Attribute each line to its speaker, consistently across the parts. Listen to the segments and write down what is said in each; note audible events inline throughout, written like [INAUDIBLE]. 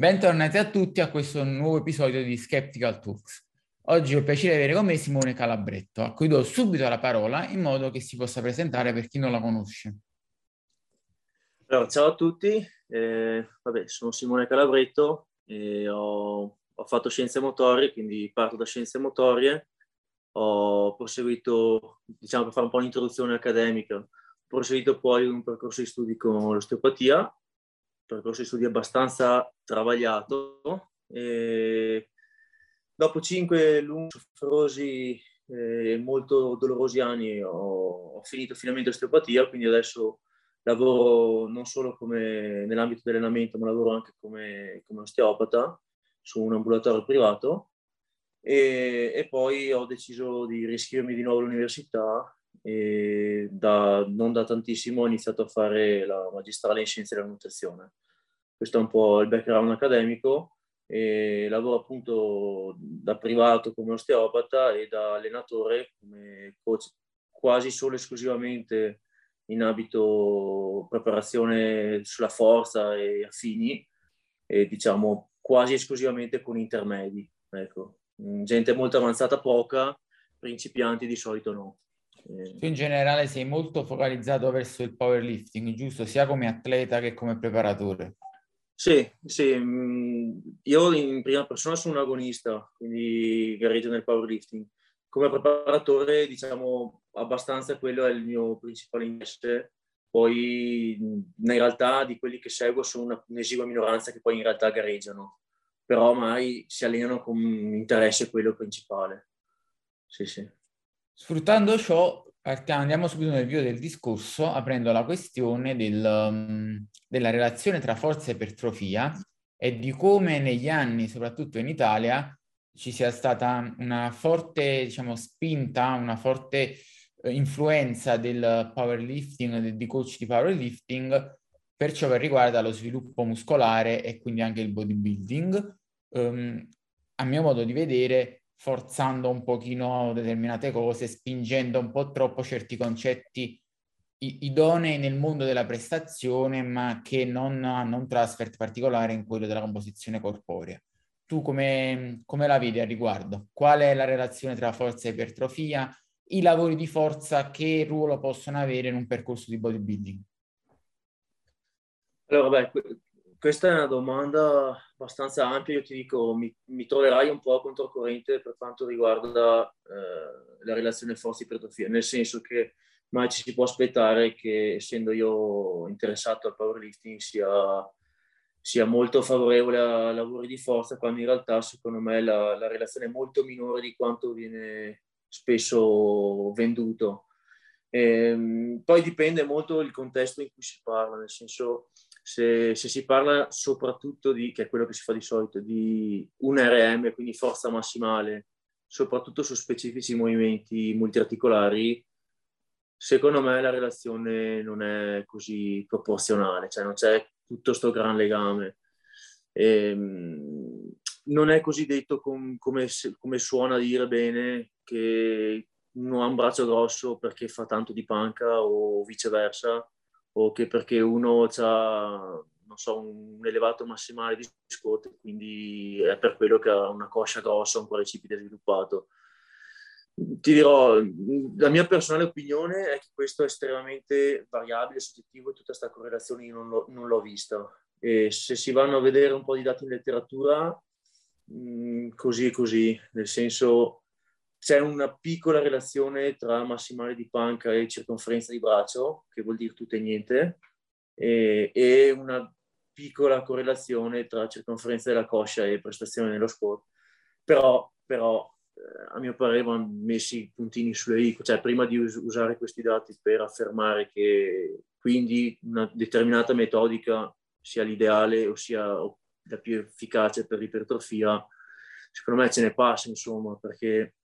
Speaker 1: Bentornati a tutti a questo nuovo episodio di Skeptical Talks. Oggi ho il piacere di avere con me Simone Calabretto, a cui do subito la parola in modo che si possa presentare per chi non la conosce.
Speaker 2: Allora, ciao a tutti, eh, vabbè, sono Simone Calabretto ho, ho, fatto scienze motorie, quindi parto da scienze motorie. Ho proseguito, diciamo per fare un po' un'introduzione accademica, ho proseguito poi un percorso di studi con l'osteopatia percorso di studi abbastanza travagliato. E dopo cinque lunghi, sofferosi e molto dolorosi anni ho, ho finito finalmente osteopatia, quindi adesso lavoro non solo come nell'ambito dell'allenamento, ma lavoro anche come, come osteopata su un ambulatorio privato. E, e, poi ho deciso di riscrivermi di nuovo all'università e da, non da tantissimo ho iniziato a fare la magistrale in scienze della nutrizione. Questo è un po' il background accademico e lavoro appunto da privato come osteopata e da allenatore come coach quasi solo esclusivamente in ambito preparazione sulla forza e affini e diciamo quasi esclusivamente con intermedi. Ecco. Gente molto avanzata poca, principianti di solito no.
Speaker 1: Tu in generale sei molto focalizzato verso il powerlifting, giusto? Sia come atleta che come preparatore.
Speaker 2: Sì, sì. Mm, io in prima persona sono un agonista, quindi gareggio nel powerlifting. Come preparatore, diciamo, abbastanza quello è il mio principale interesse. Poi, in realtà, di quelli che seguo sono un'esigua minoranza che poi in realtà gareggiano, però mai si allenano con interesse quello principale. Sì, sì.
Speaker 1: Sfruttando ciò, partiamo, andiamo subito nel video del discorso, aprendo la questione del, um, della relazione tra forza e ipertrofia e di come negli anni, soprattutto in Italia, ci sia stata una forte, diciamo, spinta, una forte eh, influenza del powerlifting, di coach di powerlifting, per ciò che riguarda lo sviluppo muscolare e quindi anche il bodybuilding. Um, a mio modo di vedere, forzando un pochino determinate cose, spingendo un po' troppo certi concetti idonei nel mondo della prestazione, ma che non hanno un trasfert particolare in quello della composizione corporea. Tu come, come la vedi a riguardo? Qual è la relazione tra forza e ipertrofia? I lavori di forza che ruolo possono avere in un percorso di bodybuilding?
Speaker 2: Allora, beh, questa è una domanda abbastanza ampia, io ti dico, mi, mi troverai un po' controcorrente per quanto riguarda eh, la relazione forza-ipertrofia, nel senso che mai ci si può aspettare che, essendo io interessato al powerlifting, sia, sia molto favorevole a lavori di forza, quando in realtà, secondo me, la, la relazione è molto minore di quanto viene spesso venduto. Ehm, poi dipende molto il contesto in cui si parla, nel senso se, se, si parla soprattutto di, che è quello che si fa di solito, di un RM, quindi forza massimale, soprattutto su specifici movimenti multiarticolari, secondo me la relazione non è così proporzionale, cioè non c'è tutto questo gran legame. E, ehm, non è così detto com, come, come suona dire bene che uno ha un braccio grosso perché fa tanto di panca o viceversa o che perché uno ha so, un elevato massimale di squat, quindi è per quello che ha una coscia grossa, un quadricipite sviluppato. Ti dirò, la mia personale opinione è che questo è estremamente variabile, soggettivo e tutta questa correlazione io non l'ho, non l'ho vista. E se si vanno a vedere un po' di dati in letteratura, mh, così e così, nel senso c'è una piccola relazione tra massimale di panca e circonferenza di braccio, che vuol dire tutto e niente, e, e una piccola correlazione tra circonferenza della coscia e prestazione nello sport. Però, però eh, a mio parere vanno messi i puntini sulle i, cioè prima di us- usare questi dati per affermare che quindi una determinata metodica sia l'ideale o sia la più efficace per l'ipertrofia, secondo me ce ne passa, insomma, perché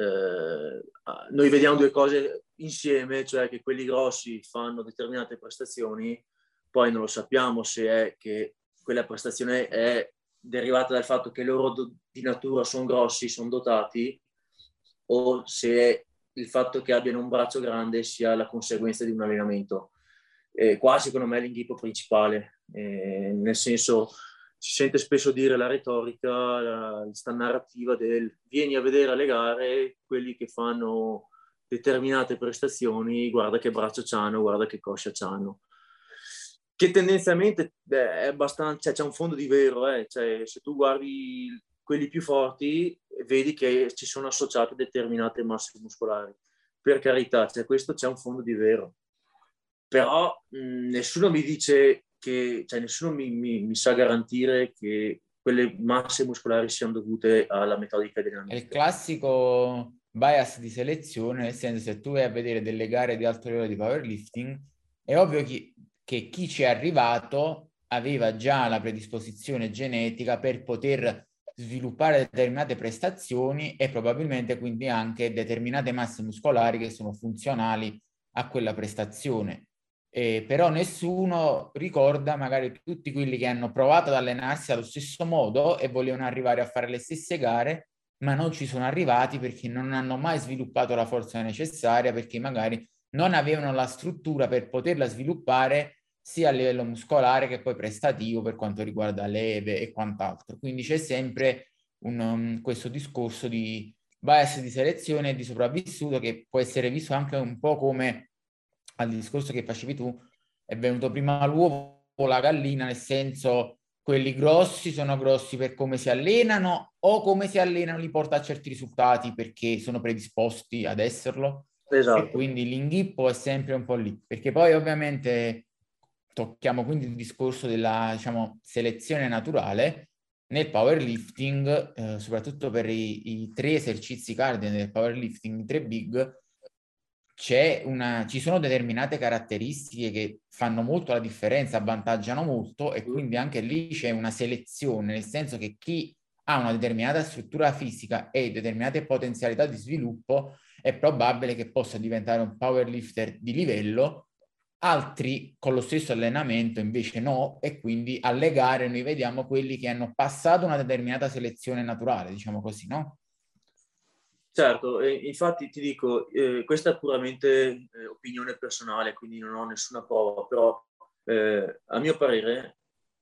Speaker 2: eh, noi vediamo due cose insieme, cioè che quelli grossi fanno determinate prestazioni, poi non lo sappiamo se è che quella prestazione è derivata dal fatto che loro do, di natura sono grossi, sono dotati, o se il fatto che abbiano un braccio grande sia la conseguenza di un allenamento. Eh, qua secondo me è l'inghippo principale, eh, nel senso si sente spesso dire la retorica, questa narrativa del vieni a vedere alle gare quelli che fanno determinate prestazioni, guarda che braccio c'hanno, guarda che coscia c'hanno. Che tendenzialmente beh, è abbastanza, cioè, c'è un fondo di vero, eh? cioè, se tu guardi quelli più forti, vedi che ci sono associate determinate masse muscolari. Per carità, cioè, questo c'è un fondo di vero. Però mh, nessuno mi dice che, cioè, nessuno mi, mi, mi sa garantire che quelle masse muscolari siano dovute alla metodica di allenamento.
Speaker 1: È il classico bias di selezione, nel senso se tu vai a vedere delle gare di alto livello di powerlifting, è ovvio che, che chi ci è arrivato aveva già la predisposizione genetica per poter sviluppare determinate prestazioni e probabilmente quindi anche determinate masse muscolari che sono funzionali a quella prestazione. Eh, però nessuno ricorda magari tutti quelli che hanno provato ad allenarsi allo stesso modo e volevano arrivare a fare le stesse gare ma non ci sono arrivati perché non hanno mai sviluppato la forza necessaria, perché magari non avevano la struttura per poterla sviluppare sia a livello muscolare che poi prestativo per quanto riguarda leve e quant'altro. Quindi c'è sempre un, um, questo discorso di bias di selezione e di sopravvissuto che può essere visto anche un po' come al discorso che facevi tu, è venuto prima l'uovo o la gallina, nel senso quelli grossi sono grossi per come si allenano o come si allenano li porta a certi risultati perché sono predisposti ad esserlo. Esatto. E quindi l'inghippo è sempre un po' lì, perché poi ovviamente tocchiamo quindi il discorso della diciamo, selezione naturale nel powerlifting, eh, soprattutto per i, i, tre esercizi cardine del powerlifting, i tre big, una, ci sono determinate caratteristiche che fanno molto la differenza, avvantaggiano molto e quindi anche lì c'è una selezione, nel senso che chi ha una determinata struttura fisica e determinate potenzialità di sviluppo è probabile che possa diventare un powerlifter di livello, altri con lo stesso allenamento invece no e quindi alle gare noi vediamo quelli che hanno passato una determinata selezione naturale, diciamo così, no?
Speaker 2: Certo, infatti ti dico, eh, questa è puramente eh, opinione personale, quindi non ho nessuna prova, però eh, a mio parere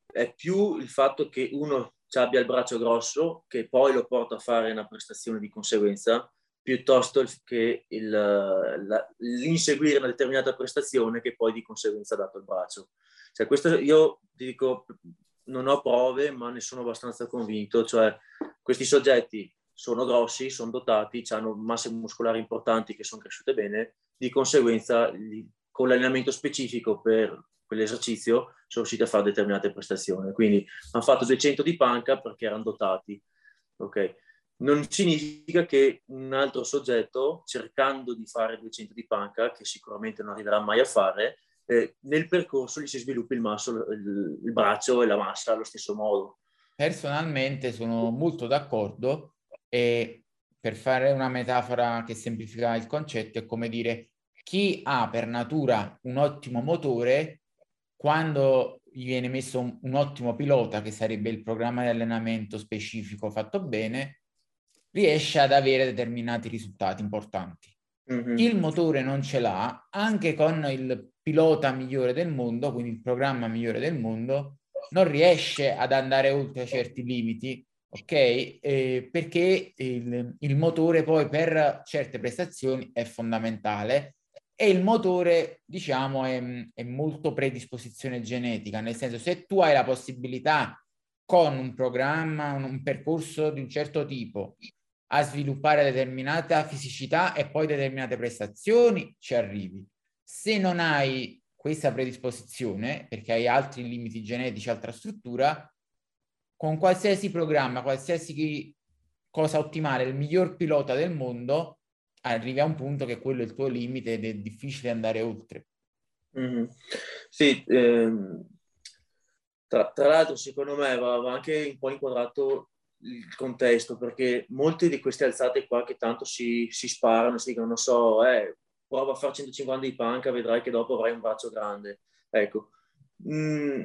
Speaker 2: è più il fatto che uno abbia il braccio grosso che poi lo porta a fare una prestazione di conseguenza, piuttosto che il, la, l'inseguire una determinata prestazione che poi di conseguenza ha dato il braccio. Cioè, questo io ti dico, non ho prove, ma ne sono abbastanza convinto, cioè questi soggetti sono grossi, sono dotati, hanno masse muscolari importanti che sono cresciute bene, di conseguenza con l'allenamento specifico per quell'esercizio sono riusciti a fare determinate prestazioni. Quindi hanno fatto 200 di panca perché erano dotati. Okay. Non significa che un altro soggetto, cercando di fare 200 di panca, che sicuramente non arriverà mai a fare, eh, nel percorso gli si sviluppi il, masso, il, il braccio e la massa allo stesso modo.
Speaker 1: Personalmente sono molto d'accordo e per fare una metafora che semplifica il concetto è come dire chi ha per natura un ottimo motore, quando gli viene messo un, un ottimo pilota, che sarebbe il programma di allenamento specifico fatto bene, riesce ad avere determinati risultati importanti. Mm-hmm. Il motore non ce l'ha, anche con il pilota migliore del mondo, quindi il programma migliore del mondo, non riesce ad andare oltre certi limiti ok? Eh, perché il, il, motore poi per certe prestazioni è fondamentale e il motore, diciamo, è, è molto predisposizione genetica, nel senso se tu hai la possibilità con un programma, un, un percorso di un certo tipo, a sviluppare determinata fisicità e poi determinate prestazioni, ci arrivi. Se non hai questa predisposizione, perché hai altri limiti genetici, altra struttura, con qualsiasi programma, qualsiasi cosa ottimale, il miglior pilota del mondo, arrivi a un punto che quello è il tuo limite ed è difficile andare oltre.
Speaker 2: Mm-hmm. Sì, ehm, tra, tra, l'altro secondo me va, va, anche un po' inquadrato il contesto, perché molte di queste alzate qua che tanto si, si sparano, si dicono, non so, eh, prova a fare 150 di panca, vedrai che dopo avrai un braccio grande. Ecco, mm,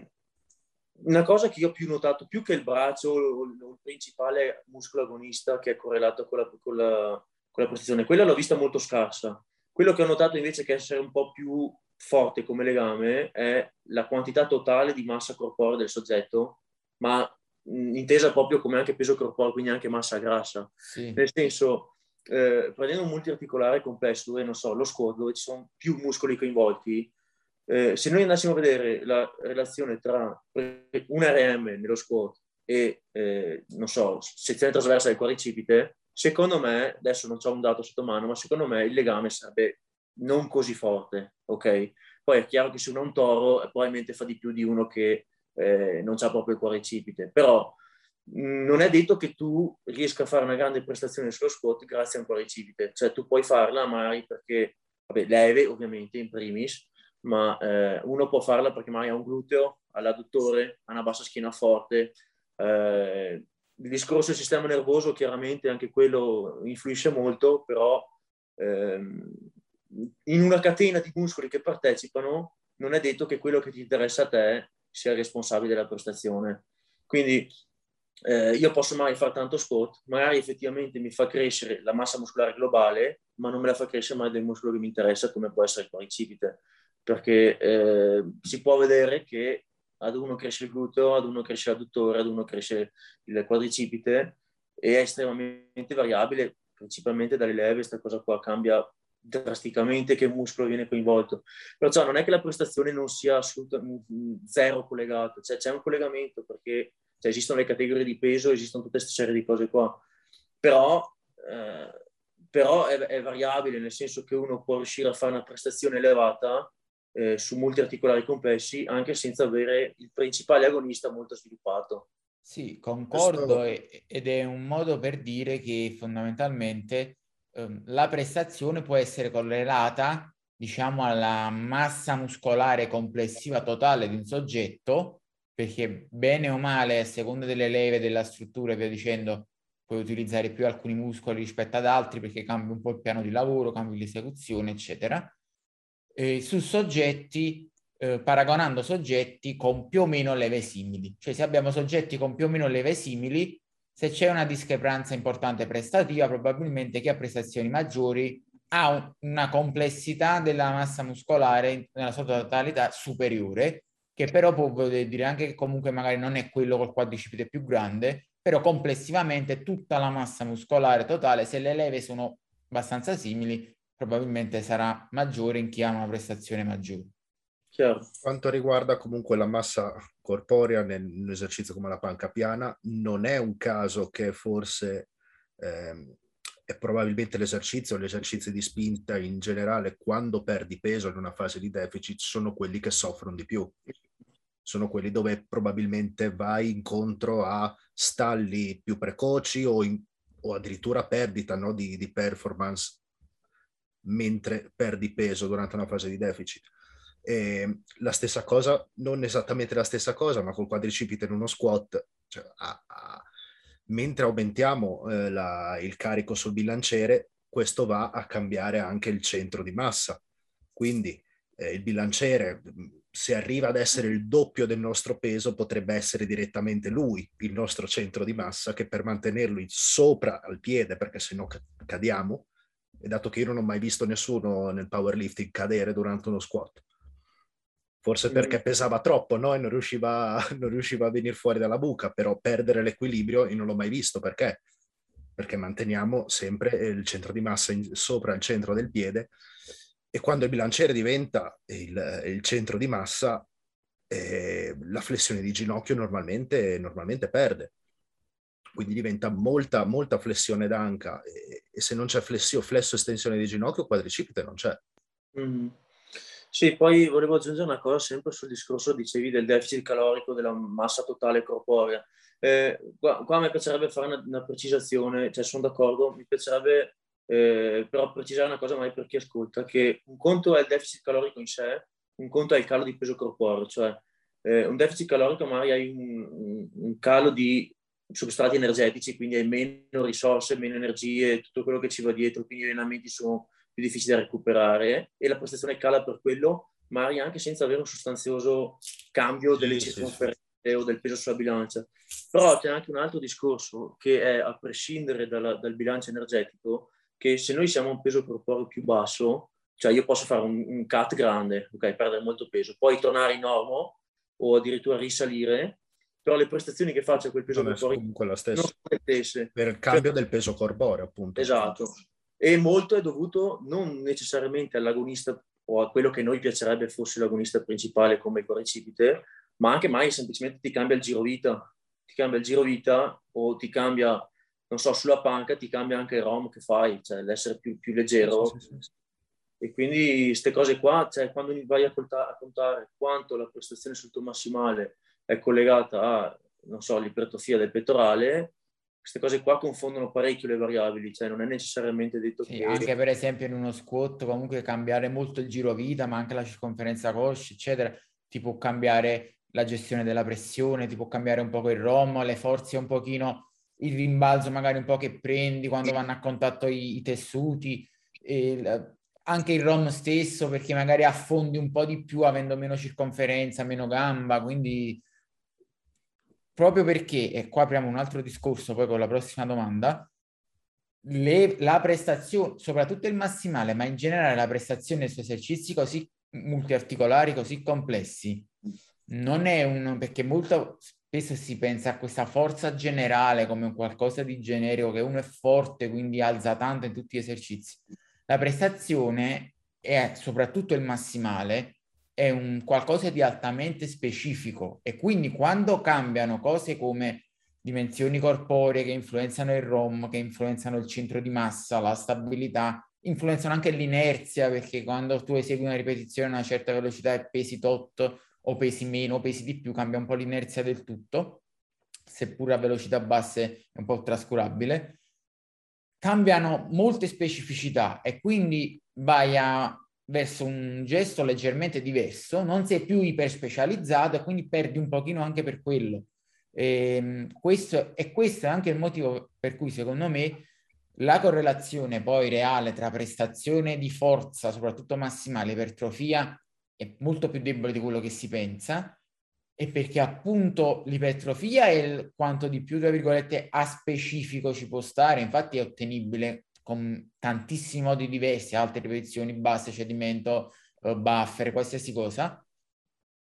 Speaker 2: una cosa che io ho più notato, più che il braccio, il principale muscolo agonista che è correlato con la, con la, con la prestazione, quella l'ho vista molto scarsa. Quello che ho notato invece che essere un po' più forte come legame è la quantità totale di massa corporea del soggetto, ma intesa proprio come anche peso corporeo, quindi anche massa grassa. Sì. Nel senso, eh, prendendo un multiarticolare complesso dove, non so, lo squat, dove ci sono più muscoli coinvolti, eh, se noi andassimo a vedere la relazione tra un RM nello squat e, eh, non so, sezione trasversa del quadricipite, secondo me, adesso non ho un dato sotto mano, ma secondo me il legame sarebbe non così forte, ok? Poi è chiaro che se uno è un toro probabilmente fa di più di uno che eh, non ha proprio il quadricipite, però mh, non è detto che tu riesca a fare una grande prestazione sullo squat grazie a un quadricipite, cioè tu puoi farla magari perché, vabbè, leve ovviamente in primis, ma eh, uno può farla perché magari ha un gluteo, ha l'adduttore, ha una bassa schiena forte, eh, il discorso del sistema nervoso chiaramente anche quello influisce molto, però ehm, in una catena di muscoli che partecipano non è detto che quello che ti interessa a te sia il responsabile della prestazione. Quindi eh, io posso magari fare tanto sport, magari effettivamente mi fa crescere la massa muscolare globale, ma non me la fa crescere mai del muscolo che mi interessa, come può essere il quadricipite, perché eh, si può vedere che ad uno cresce il gluteo, ad uno cresce l'adduttore, ad uno cresce il quadricipite e è estremamente variabile, principalmente dalle leve, questa cosa qua cambia drasticamente che muscolo viene coinvolto. Perciò non è che la prestazione non sia assolutamente zero collegata, cioè c'è un collegamento perché cioè, esistono le categorie di peso, esistono tutte queste serie di cose qua, però, eh, però è, è, variabile, nel senso che uno può riuscire a fare una prestazione elevata eh, su molti articolari complessi anche senza avere il principale agonista molto sviluppato.
Speaker 1: Sì, concordo Questo... ed è un modo per dire che fondamentalmente ehm, la prestazione può essere correlata diciamo alla massa muscolare complessiva totale di un soggetto perché bene o male a seconda delle leve della struttura e via dicendo puoi utilizzare più alcuni muscoli rispetto ad altri perché cambi un po' il piano di lavoro, cambi l'esecuzione eccetera eh, su soggetti, eh, paragonando soggetti con più o meno leve simili. Cioè se abbiamo soggetti con più o meno leve simili, se c'è una discrepanza importante prestativa, probabilmente chi ha prestazioni maggiori ha un, una complessità della massa muscolare nella sua totalità superiore, che però può dire anche che comunque magari non è quello col quadricipite più grande, però complessivamente tutta la massa muscolare totale, se le leve sono abbastanza simili, probabilmente sarà maggiore in chi ha una prestazione maggiore.
Speaker 3: Chiaro. Quanto riguarda comunque la massa corporea nell'esercizio come la panca piana, non è un caso che forse ehm, è probabilmente l'esercizio, gli esercizi di spinta in generale, quando perdi peso in una fase di deficit, sono quelli che soffrono di più. Sono quelli dove probabilmente vai incontro a stalli più precoci o, in, o addirittura perdita no, di, di performance mentre perdi peso durante una fase di deficit. E la stessa cosa, non esattamente la stessa cosa, ma col quadricipite in uno squat, cioè, a, a, mentre aumentiamo eh, la, il carico sul bilanciere, questo va a cambiare anche il centro di massa. Quindi eh, il bilanciere, se arriva ad essere il doppio del nostro peso, potrebbe essere direttamente lui, il nostro centro di massa, che per mantenerlo sopra al piede, perché se no cadiamo, e dato che io non ho mai visto nessuno nel powerlifting cadere durante uno squat. Forse perché pesava troppo, no? E non riusciva, [LAUGHS] non riusciva a venire fuori dalla buca, però perdere l'equilibrio io non l'ho mai visto. Perché? Perché manteniamo sempre il centro di massa in, sopra il centro del piede e quando il bilanciere diventa il, il centro di massa, eh, la flessione di ginocchio normalmente, normalmente perde quindi diventa molta, molta flessione d'anca e, e se non c'è flessio, flesso estensione di ginocchio, quadricipite non c'è.
Speaker 2: Mm. Sì, poi volevo aggiungere una cosa sempre sul discorso, dicevi, del deficit calorico della massa totale corporea. Eh, qua, qua mi piacerebbe fare una, una, precisazione, cioè sono d'accordo, mi piacerebbe eh, però precisare una cosa magari per chi ascolta, che un conto è il deficit calorico in sé, un conto è il calo di peso corporeo, cioè eh, un deficit calorico magari hai un, un calo di substrati energetici, quindi hai meno risorse, meno energie, tutto quello che ci va dietro, quindi gli allenamenti sono più difficili da recuperare e la prestazione cala per quello, magari anche senza avere un sostanzioso cambio delle sì, circonferenze sì. o del peso sulla bilancia. Però c'è anche un altro discorso che è, a prescindere dalla, dal bilancio energetico, che se noi siamo a un peso corporeo più basso, cioè io posso fare un, un cut grande, ok, perdere molto peso, poi tornare in normo o addirittura risalire però le prestazioni che faccio a quel peso
Speaker 3: non corporeo comunque la stessa.
Speaker 2: non.
Speaker 3: Per il cambio cioè, del peso corporeo, appunto.
Speaker 2: Esatto. E molto è dovuto non necessariamente all'agonista o a quello che noi piacerebbe fosse l'agonista principale come il corricipite, ma anche mai semplicemente ti cambia il giro vita, ti cambia il giro vita o ti cambia, non so, sulla panca ti cambia anche il ROM che fai, cioè l'essere più, più leggero. Sì, sì, sì. E quindi queste cose qua, cioè quando vai a, a contare quanto la prestazione sul tuo massimale è collegata a, non so, l'ipertrofia del pettorale, queste cose qua confondono parecchio le variabili, cioè non è necessariamente detto
Speaker 1: sì,
Speaker 2: che...
Speaker 1: Anche per esempio in uno squat comunque cambiare molto il giro vita, ma anche la circonferenza coscia, eccetera, ti può cambiare la gestione della pressione, ti può cambiare un po' il ROM, le forze un pochino, il rimbalzo magari un po' che prendi quando vanno a contatto i, i tessuti, il, anche il ROM stesso perché magari affondi un po' di più avendo meno circonferenza, meno gamba, quindi proprio perché, e qua apriamo un altro discorso poi con la prossima domanda, le, la prestazione, soprattutto il massimale, ma in generale la prestazione su esercizi così multiarticolari, così complessi, non è un... perché molto spesso si pensa a questa forza generale come un qualcosa di generico, che uno è forte, quindi alza tanto in tutti gli esercizi. La prestazione e soprattutto il massimale è un qualcosa di altamente specifico e quindi quando cambiano cose come dimensioni corporee che influenzano il ROM, che influenzano il centro di massa, la stabilità, influenzano anche l'inerzia perché quando tu esegui una ripetizione a una certa velocità e pesi tot o pesi meno o pesi di più cambia un po' l'inerzia del tutto, seppur a velocità basse è un po' trascurabile. Cambiano molte specificità e quindi vai a verso un gesto leggermente diverso, non sei più iperspecializzato e quindi perdi un pochino anche per quello. E ehm, questo, e questo è anche il motivo per cui secondo me la correlazione poi reale tra prestazione di forza, soprattutto massimale, ipertrofia, è molto più debole di quello che si pensa, e perché appunto l'ipertrofia è il quanto di più, tra virgolette, a specifico ci può stare, infatti è ottenibile con tantissimi modi diversi, alte ripetizioni, basse, cedimento, uh, buffer, qualsiasi cosa,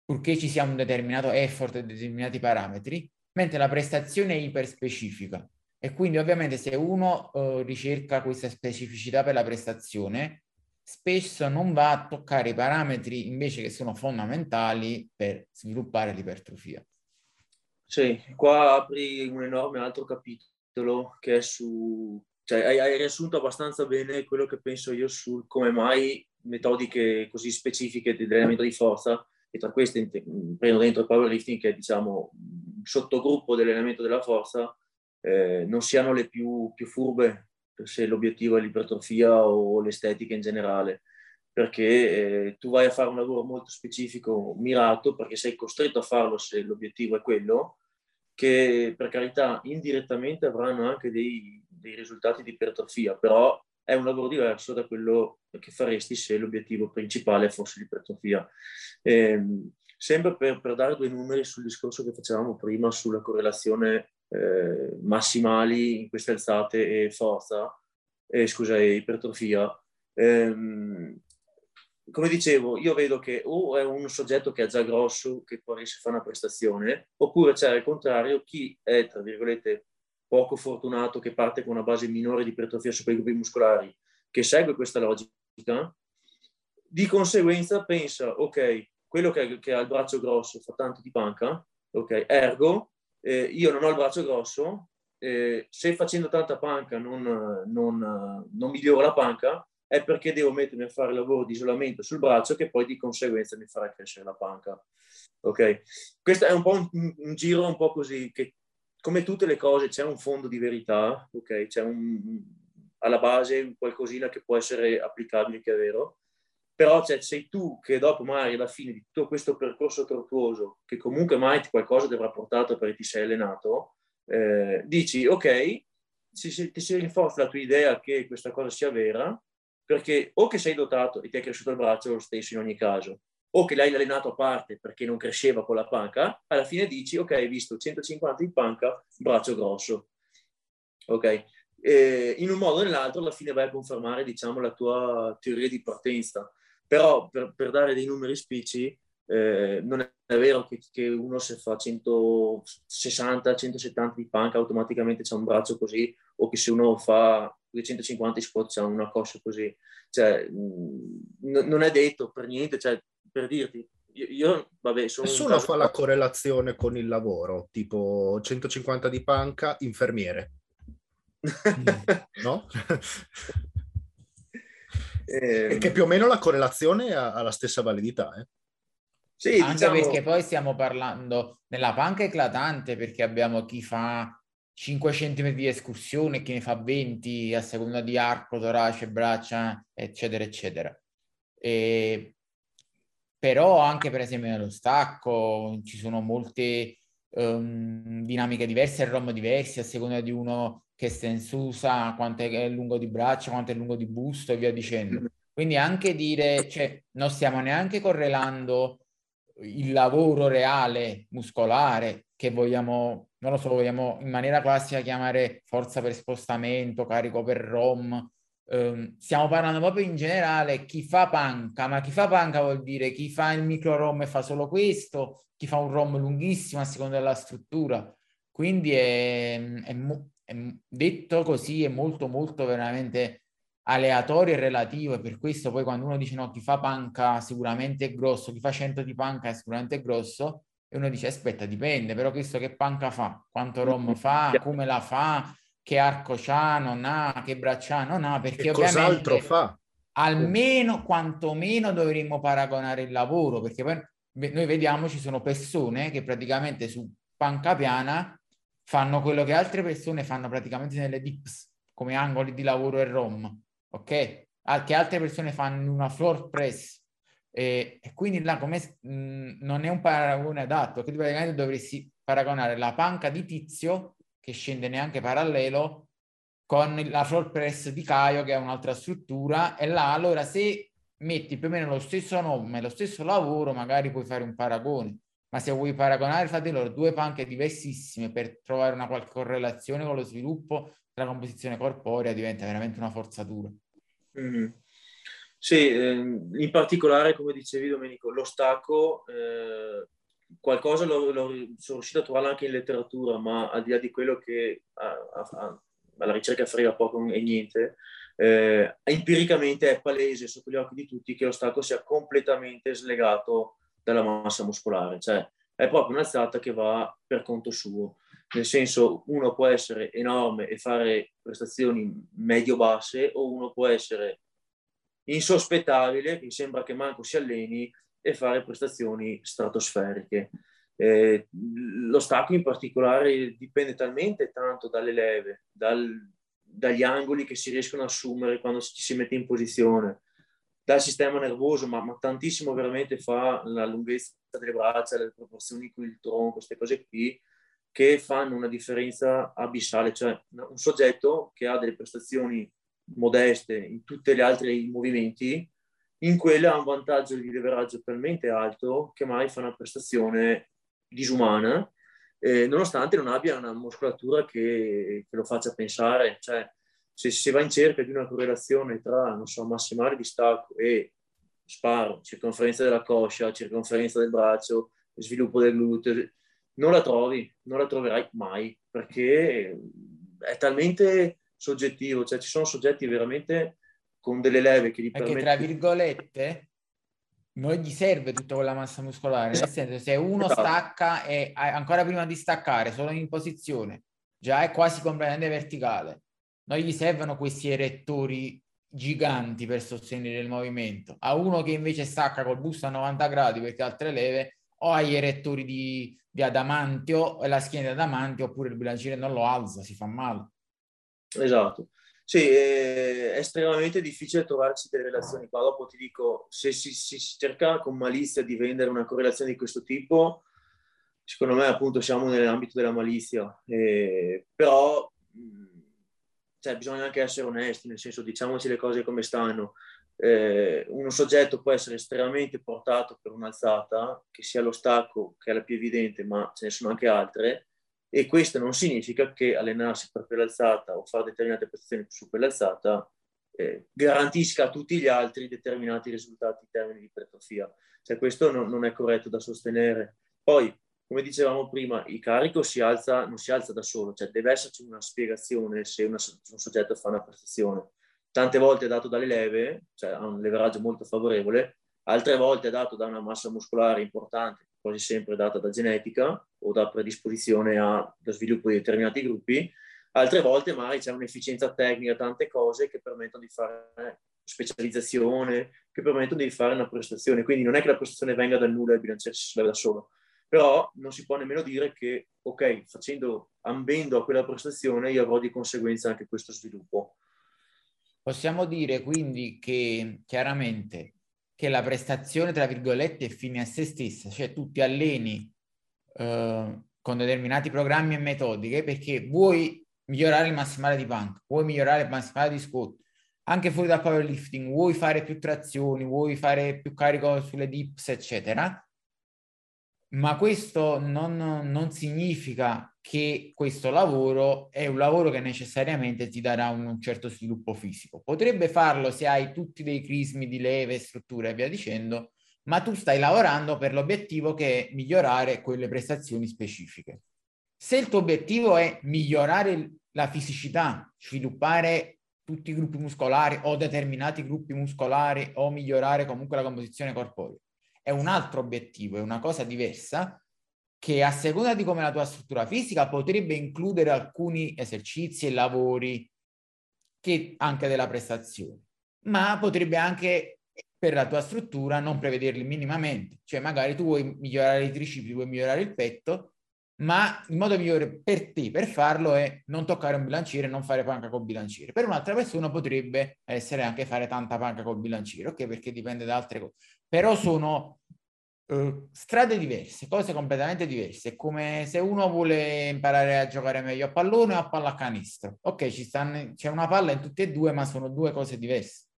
Speaker 1: purché ci sia un determinato effort e determinati parametri, mentre la prestazione è iperspecifica. E quindi ovviamente se uno uh, ricerca questa specificità per la prestazione, spesso non va a toccare i parametri invece che sono fondamentali per sviluppare l'ipertrofia.
Speaker 2: Sì, qua apri un enorme altro capitolo che è su cioè, hai, hai, riassunto abbastanza bene quello che penso io su come mai metodiche così specifiche di allenamento di forza, e tra queste prendo dentro il powerlifting, che è diciamo un sottogruppo dell'allenamento della forza, eh, non siano le più, più furbe se l'obiettivo è l'ipertrofia o l'estetica in generale. Perché eh, tu vai a fare un lavoro molto specifico, mirato, perché sei costretto a farlo se l'obiettivo è quello, che per carità indirettamente avranno anche dei, dei risultati di ipertrofia, però è un lavoro diverso da quello che faresti se l'obiettivo principale fosse l'ipertrofia. Eh, sempre per, per, dare due numeri sul discorso che facevamo prima sulla correlazione eh, massimali in queste alzate e forza, eh, scusa, e ipertrofia, ehm, come dicevo, io vedo che o è un soggetto che è già grosso, che poi riesce a fare una prestazione, oppure c'è al contrario chi è, tra virgolette, poco fortunato che parte con una base minore di ipertrofia su quei gruppi muscolari, che segue questa logica, di conseguenza pensa, ok, quello che, che ha il braccio grosso fa tanto di panca, ok, ergo, eh, io non ho il braccio grosso, eh, se facendo tanta panca non, non, non miglioro la panca, è perché devo mettermi a fare lavoro di isolamento sul braccio che poi di conseguenza mi farà crescere la panca. Ok? Questo è un po' un, un giro un po' così che come tutte le cose c'è un fondo di verità, ok? C'è un, alla base qualcosina che può essere applicabile, che è vero, però cioè, sei tu che dopo magari alla fine di tutto questo percorso tortuoso, che comunque mai qualcosa ti avrà portato perché ti sei allenato, eh, dici ok, si, ti si rinforza la tua idea che questa cosa sia vera, perché o che sei dotato e ti è cresciuto il braccio lo stesso in ogni caso, o che l'hai allenato a parte perché non cresceva con la panca, alla fine dici, ok, hai visto 150 in panca, braccio grosso. Ok? E in un modo o nell'altro alla fine vai a confermare, diciamo, la tua teoria di partenza. Però per, per dare dei numeri spicci, eh, non è vero che, che, uno se fa 160, 170 di panca automaticamente c'è un braccio così o che se uno fa 250 squat c'è una coscia così. Cioè, n- non è detto per niente, cioè, per dirti, io, io vabbè, sono
Speaker 3: Nessuno fa la correlazione con il lavoro, tipo 150 di panca, infermiere. [LAUGHS] no? eh, che più o meno la correlazione ha, ha la stessa validità. Eh?
Speaker 1: Sì, Anche diciamo... perché poi stiamo parlando nella panca eclatante perché abbiamo chi fa 5 cm di escursione, chi ne fa 20 a seconda di arco, torace, braccia, eccetera, eccetera. E... Però anche per esempio nello stacco ci sono molte um, dinamiche diverse, ROM diversi a seconda di uno che stensusa, quanto è lungo di braccia, quanto è lungo di busto e via dicendo. Quindi anche dire, cioè, non stiamo neanche correlando il lavoro reale muscolare che vogliamo, non lo so, vogliamo in maniera classica chiamare forza per spostamento, carico per ROM. Um, stiamo parlando proprio in generale chi fa panca, ma chi fa panca vuol dire chi fa il micro ROM e fa solo questo, chi fa un ROM lunghissimo a seconda della struttura. Quindi è, è, è detto così è molto molto veramente aleatorio e relativo e per questo poi quando uno dice no chi fa panca sicuramente è grosso, chi fa 100 di panca è sicuramente grosso e uno dice aspetta dipende però questo che panca fa, quanto rom fa, come la fa, che arco c'ha, non ha, che braccia non ha perché e
Speaker 3: cos'altro fa?
Speaker 1: almeno quantomeno dovremmo paragonare il lavoro perché poi noi vediamo ci sono persone che praticamente su panca piana fanno quello che altre persone fanno praticamente nelle dips come angoli di lavoro e rom ok? Che altre persone fanno in una floor press e, e quindi là come mh, non è un paragone adatto, che praticamente dovresti paragonare la panca di Tizio che scende neanche parallelo con la floor press di Caio che è un'altra struttura e là allora se metti più o meno lo stesso nome, lo stesso lavoro, magari puoi fare un paragone. Ma se vuoi paragonare fra di loro due panche diversissime per trovare una qualche correlazione con lo sviluppo la composizione corporea diventa veramente una forzatura.
Speaker 2: Mm. Sì, ehm, in particolare, come dicevi Domenico, lo stacco, eh, qualcosa lo, lo, sono riuscito a trovare anche in letteratura, ma al di là di quello che alla ricerca frega poco e niente, eh, empiricamente è palese sotto gli occhi di tutti che lo stacco sia completamente slegato dalla massa muscolare, cioè è proprio un'alzata che va per conto suo. Nel senso uno può essere enorme e fare prestazioni medio-basse o uno può essere insospettabile, che sembra che manco si alleni e fare prestazioni stratosferiche. Eh, lo stacco in particolare dipende talmente tanto dalle leve, dal, dagli angoli che si riescono a assumere quando ci si mette in posizione, dal sistema nervoso, ma, ma tantissimo veramente fa la lunghezza delle braccia, le proporzioni con il tronco, queste cose qui, che fanno una differenza abissale, cioè un soggetto che ha delle prestazioni modeste in tutti gli altri movimenti, in quelle ha un vantaggio di leveraggio talmente alto che mai fa una prestazione disumana, eh, nonostante non abbia una muscolatura che, che lo faccia pensare. Cioè, se si va in cerca di una correlazione tra, non so, massimale di stacco e sparo, circonferenza della coscia, circonferenza del braccio, sviluppo del gluteo, non la trovi, non la troverai mai, perché è talmente soggettivo, cioè ci sono soggetti veramente con delle leve che gli
Speaker 1: perché permettono... tra virgolette non gli serve tutta quella massa muscolare, nel esatto. senso se uno esatto. stacca e ancora prima di staccare solo in posizione, già è quasi completamente verticale, non gli servono questi erettori giganti per sostenere il movimento. A uno che invece stacca col busto a 90 gradi perché ha altre leve, o ha gli erettori di di adamantio e la schiena di adamantio oppure il bilanciere non lo alza, si fa male.
Speaker 2: Esatto. Sì, è estremamente difficile trovarci delle relazioni qua. Dopo ti dico, se si, si, cerca con malizia di vendere una correlazione di questo tipo, secondo me appunto siamo nell'ambito della malizia. Eh, però cioè, bisogna anche essere onesti, nel senso diciamoci le cose come stanno eh, un soggetto può essere estremamente portato per un'alzata, che sia lo stacco, che è la più evidente, ma ce ne sono anche altre, e questo non significa che allenarsi per quell'alzata o fare determinate prestazioni su quell'alzata eh, garantisca a tutti gli altri determinati risultati in termini di ipertrofia. Cioè questo non, non, è corretto da sostenere. Poi, come dicevamo prima, il carico si alza, non si alza da solo, cioè deve esserci una spiegazione se una, un soggetto fa una prestazione. Tante volte è dato dalle leve, cioè ha un leveraggio molto favorevole, altre volte è dato da una massa muscolare importante, quasi sempre data da genetica o da predisposizione allo sviluppo di determinati gruppi, altre volte magari c'è un'efficienza tecnica, tante cose che permettono di fare specializzazione, che permettono di fare una prestazione. Quindi non è che la prestazione venga dal nulla e il bilanciere si leva da solo, però non si può nemmeno dire che, ok, facendo, ambendo a quella prestazione, io avrò di conseguenza anche questo sviluppo.
Speaker 1: Possiamo dire quindi che chiaramente che la prestazione, tra virgolette, è fine a se stessa, cioè tu ti alleni eh, con determinati programmi e metodiche perché vuoi migliorare il massimale di punk, vuoi migliorare il massimale di squat, anche fuori dal powerlifting, vuoi fare più trazioni, vuoi fare più carico sulle dips, eccetera, ma questo non, non, significa che questo lavoro è un lavoro che necessariamente ti darà un, un, certo sviluppo fisico. Potrebbe farlo se hai tutti dei crismi di leve, strutture e via dicendo, ma tu stai lavorando per l'obiettivo che è migliorare quelle prestazioni specifiche. Se il tuo obiettivo è migliorare la fisicità, sviluppare tutti i gruppi muscolari o determinati gruppi muscolari o migliorare comunque la composizione corporea, è un altro obiettivo, è una cosa diversa che a seconda di come la tua struttura fisica potrebbe includere alcuni esercizi e lavori che anche della prestazione, ma potrebbe anche per la tua struttura non prevederli minimamente, cioè magari tu vuoi migliorare i tricipi, vuoi migliorare il petto, ma il modo migliore per te per farlo è non toccare un bilanciere, non fare panca col bilanciere. Per un'altra persona potrebbe essere anche fare tanta panca col bilanciere, ok? Perché dipende da altre cose. Però sono uh, strade diverse, cose completamente diverse. È come se uno vuole imparare a giocare meglio a pallone o a pallacanestro. Ok, stanno, c'è una palla in tutte e due, ma sono due cose diverse.